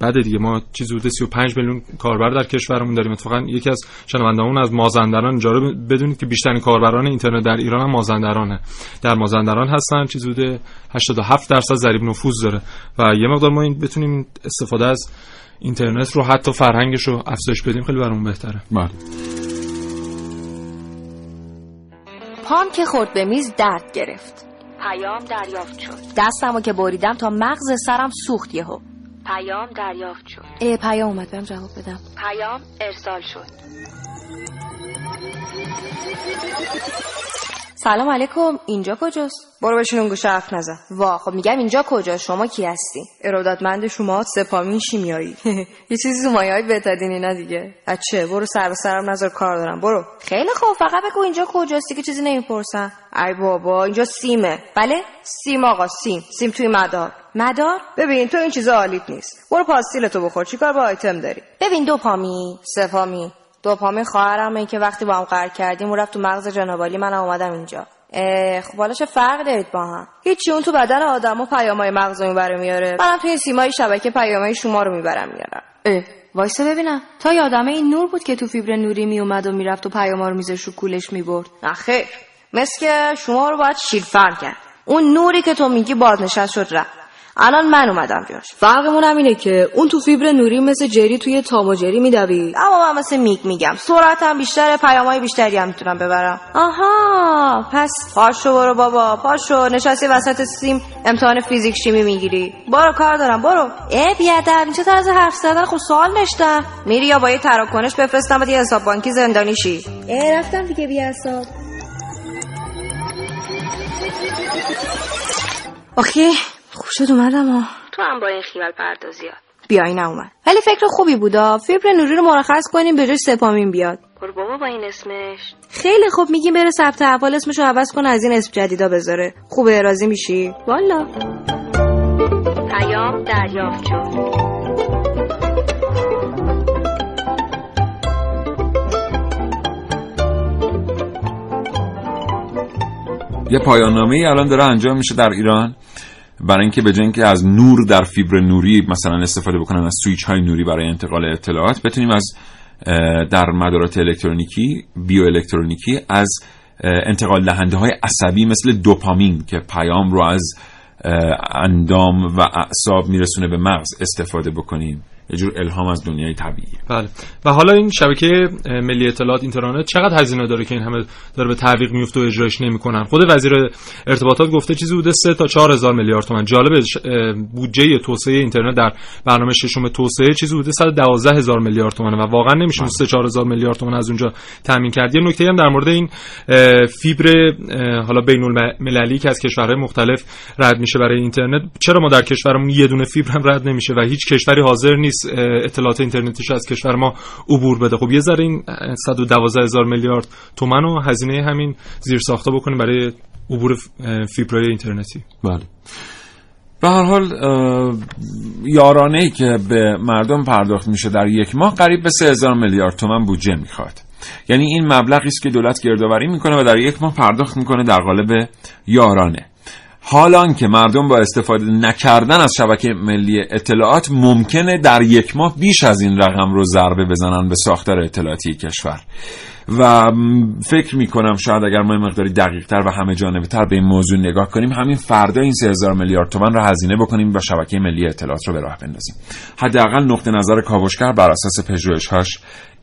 [SPEAKER 6] بعد دیگه. ما چیزی بوده 35 میلیون کاربر در کشورمون داریم. اتفاقا یکی از شنوندهامون از مازندران. اینجا رو بدونید که بیشترین کاربران اینترنت در ایران هم مازندرانه. در مازندران هستن چیزی بوده 87 درصد ضریب نفوذ داره. و یه مقدار ما این بتونیم استفاده از اینترنت رو حتی فرهنگش رو افزایش بدیم خیلی برامون بهتره.
[SPEAKER 1] بله.
[SPEAKER 16] پام که خورد به میز درد گرفت.
[SPEAKER 17] پیام دریافت شد.
[SPEAKER 16] دستمو که بریدم تا مغز سرم سوخت یهو.
[SPEAKER 17] پیام دریافت شد.
[SPEAKER 16] ای پیام اومد بهم جواب بدم.
[SPEAKER 17] پیام ارسال شد.
[SPEAKER 16] سلام علیکم اینجا کجاست؟ برو بشین اون گوشه حرف نزن. وا خب میگم اینجا کجا شما کی هستی؟ ارادتمند شما سپامین شیمیایی. یه چیزی تو مایه های بتادین اینا دیگه. اچه برو سر به سرم نظر کار دارم. برو. خیلی خوب فقط بگو اینجا کجاستی که چیزی نمی‌پرسن. ای بابا اینجا سیمه. بله؟ سیم آقا سیم. سیم توی مدار. مدار؟ ببین تو این چیزا عالیت نیست. برو پاستیل تو بخور. چیکار با آیتم داری؟ ببین دو پامی سه پامی دوپامین خواهرم که وقتی با هم قرار کردیم اون رفت تو مغز جنابالی منم اومدم اینجا. خب حالا چه فرق دارید با هم؟ هیچی اون تو بدن آدم و پیامای مغز می‌بره میاره. منم توی سیمای شبکه پیامای شما رو می‌برم میارم. اه وایسا ببینم. تا یادمه این نور بود که تو فیبر نوری میومد و می‌رفت و پیاما رو میذاش رو کولش می‌برد. نه خیر مثل که شما رو باید شیرفر کرد. اون نوری که تو میگی بازنشست شد رفت. الان من اومدم جاش فرقمون هم اینه که اون تو فیبر نوری مثل جری توی تام و جری میدوید اما من مثل میگ میگم. سرعتم بیشتره پیامهای بیشتری هم می‌تونم ببرم. آها پس پاشو برو بابا پاشو. نشستی وسط سیم امتحان فیزیک شیمی می‌گیری. برو کار دارم برو. ای بیادب اینجا طرز حرف زدن خب سوال نشتم. میری یا با یه تراکنش بفرستم یه حساب بانکی زندانی شی. ای رفتم دیگه بی حساب. اوکی. خوب شد اومدم ها
[SPEAKER 17] تو هم با این خیال پردازیات
[SPEAKER 16] بیای اومد. ولی فکر خوبی بودا. فیبر نوری رو مرخص کنیم به جای سپامین بیاد.
[SPEAKER 17] برو بابا با این اسمش.
[SPEAKER 16] خیلی خوب میگیم بره ثبت احوال اسمشو عوض کنه از این اسم جدیدا بذاره. خوبه راضی میشی؟ والا.
[SPEAKER 17] پیام دریافت شد.
[SPEAKER 1] یه پایان نامه ای الان داره انجام میشه در ایران. برای اینکه به که از نور در فیبر نوری مثلا استفاده بکنن از سویچ های نوری برای انتقال اطلاعات بتونیم از در مدارات الکترونیکی بیو الکترونیکی از انتقال دهنده های عصبی مثل دوپامین که پیام رو از اندام و اعصاب میرسونه به مغز استفاده بکنیم. یه جور الهام از دنیای طبیعی
[SPEAKER 6] بله. و حالا این شبکه ملی اطلاعات اینترنت چقدر هزینه داره که این همه داره به تعویق میفته و اجراش نمی‌کنن؟ خود وزیر ارتباطات گفته چیزی بوده 3 تا 4 هزار میلیارد تومان. جالب بودجه توسعه اینترنت در برنامه ششم توسعه چیزی بوده 112 هزار میلیارد تومان و واقعا نمیشه 3 4 هزار میلیارد تومان از اونجا تامین کرد. یه نکته هم در مورد این فیبر حالا بین المللی که از کشورهای مختلف رد میشه برای اینترنت چرا ما در کشورمون یه دونه فیبر هم رد نمیشه و هیچ کشوری حاضر نیست اطلاعات اینترنتیش از کشور ما عبور بده. خب یه ذره این 112 هزار میلیارد تومن و هزینه همین زیر ساخته بکنیم برای عبور فیبرای اینترنتی.
[SPEAKER 1] بله. به هر حال یارانه ای که به مردم پرداخت میشه در یک ماه قریب به 3000 میلیارد تومن بودجه می‌خواد. یعنی این مبلغی است که دولت گردآوری می‌کنه و در یک ماه پرداخت می‌کنه در قالب یارانه. حالان که مردم با استفاده نکردن از شبکه ملی اطلاعات ممکنه در یک ماه بیش از این رقم رو ضربه بزنن به ساختار اطلاعاتی کشور. و فکر می کنم شاید اگر ما مقداری دقیق تر و همه جانبه تر به این موضوع نگاه کنیم همین فردا این 3000 میلیارد تومان رو هزینه بکنیم و شبکه ملی اطلاعات رو به راه بندازیم. حداقل نقطه نظر کاوشگر بر اساس پژوهش‌هاش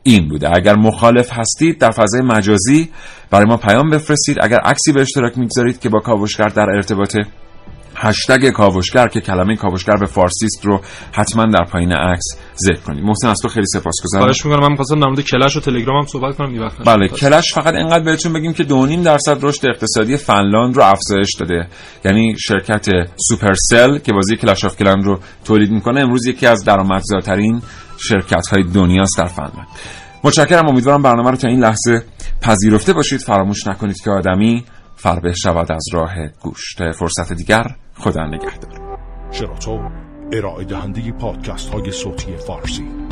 [SPEAKER 1] این بوده. اگر مخالف هستید در فضای مجازی برای ما پیام بفرستید. اگر عکسی به اشتراک می‌گذارید که با کاوشگر در ارتباط هشتگ کاوشگر که کلمه کاوشگر به فارسی است رو حتما در پایین عکس ذکر کنید محسن از تو خیلی سپاسگزارم.
[SPEAKER 6] خواهش می‌کنم. من می‌خواستم در مورد کلش و تلگرام هم صحبت کنم
[SPEAKER 1] وقت بله کلش فقط اینقدر بهتون بگیم که 2.5 درصد رشد اقتصادی فنلاند رو افزایش داده. یعنی شرکت سوپرسل که بازی Clash of Clans رو تولید می‌کنه امروز یکی از درآمدزاترین شرکت های دنیاست در فنلاند متشکرم. امیدوارم برنامه رو تا این لحظه پذیرفته باشید. فراموش نکنید که آدمی فربه شود از راه گوش تا فرصت دیگر خدا نگهدار.
[SPEAKER 13] شنوتو ارائه دهنده پادکست های صوتی فارسی.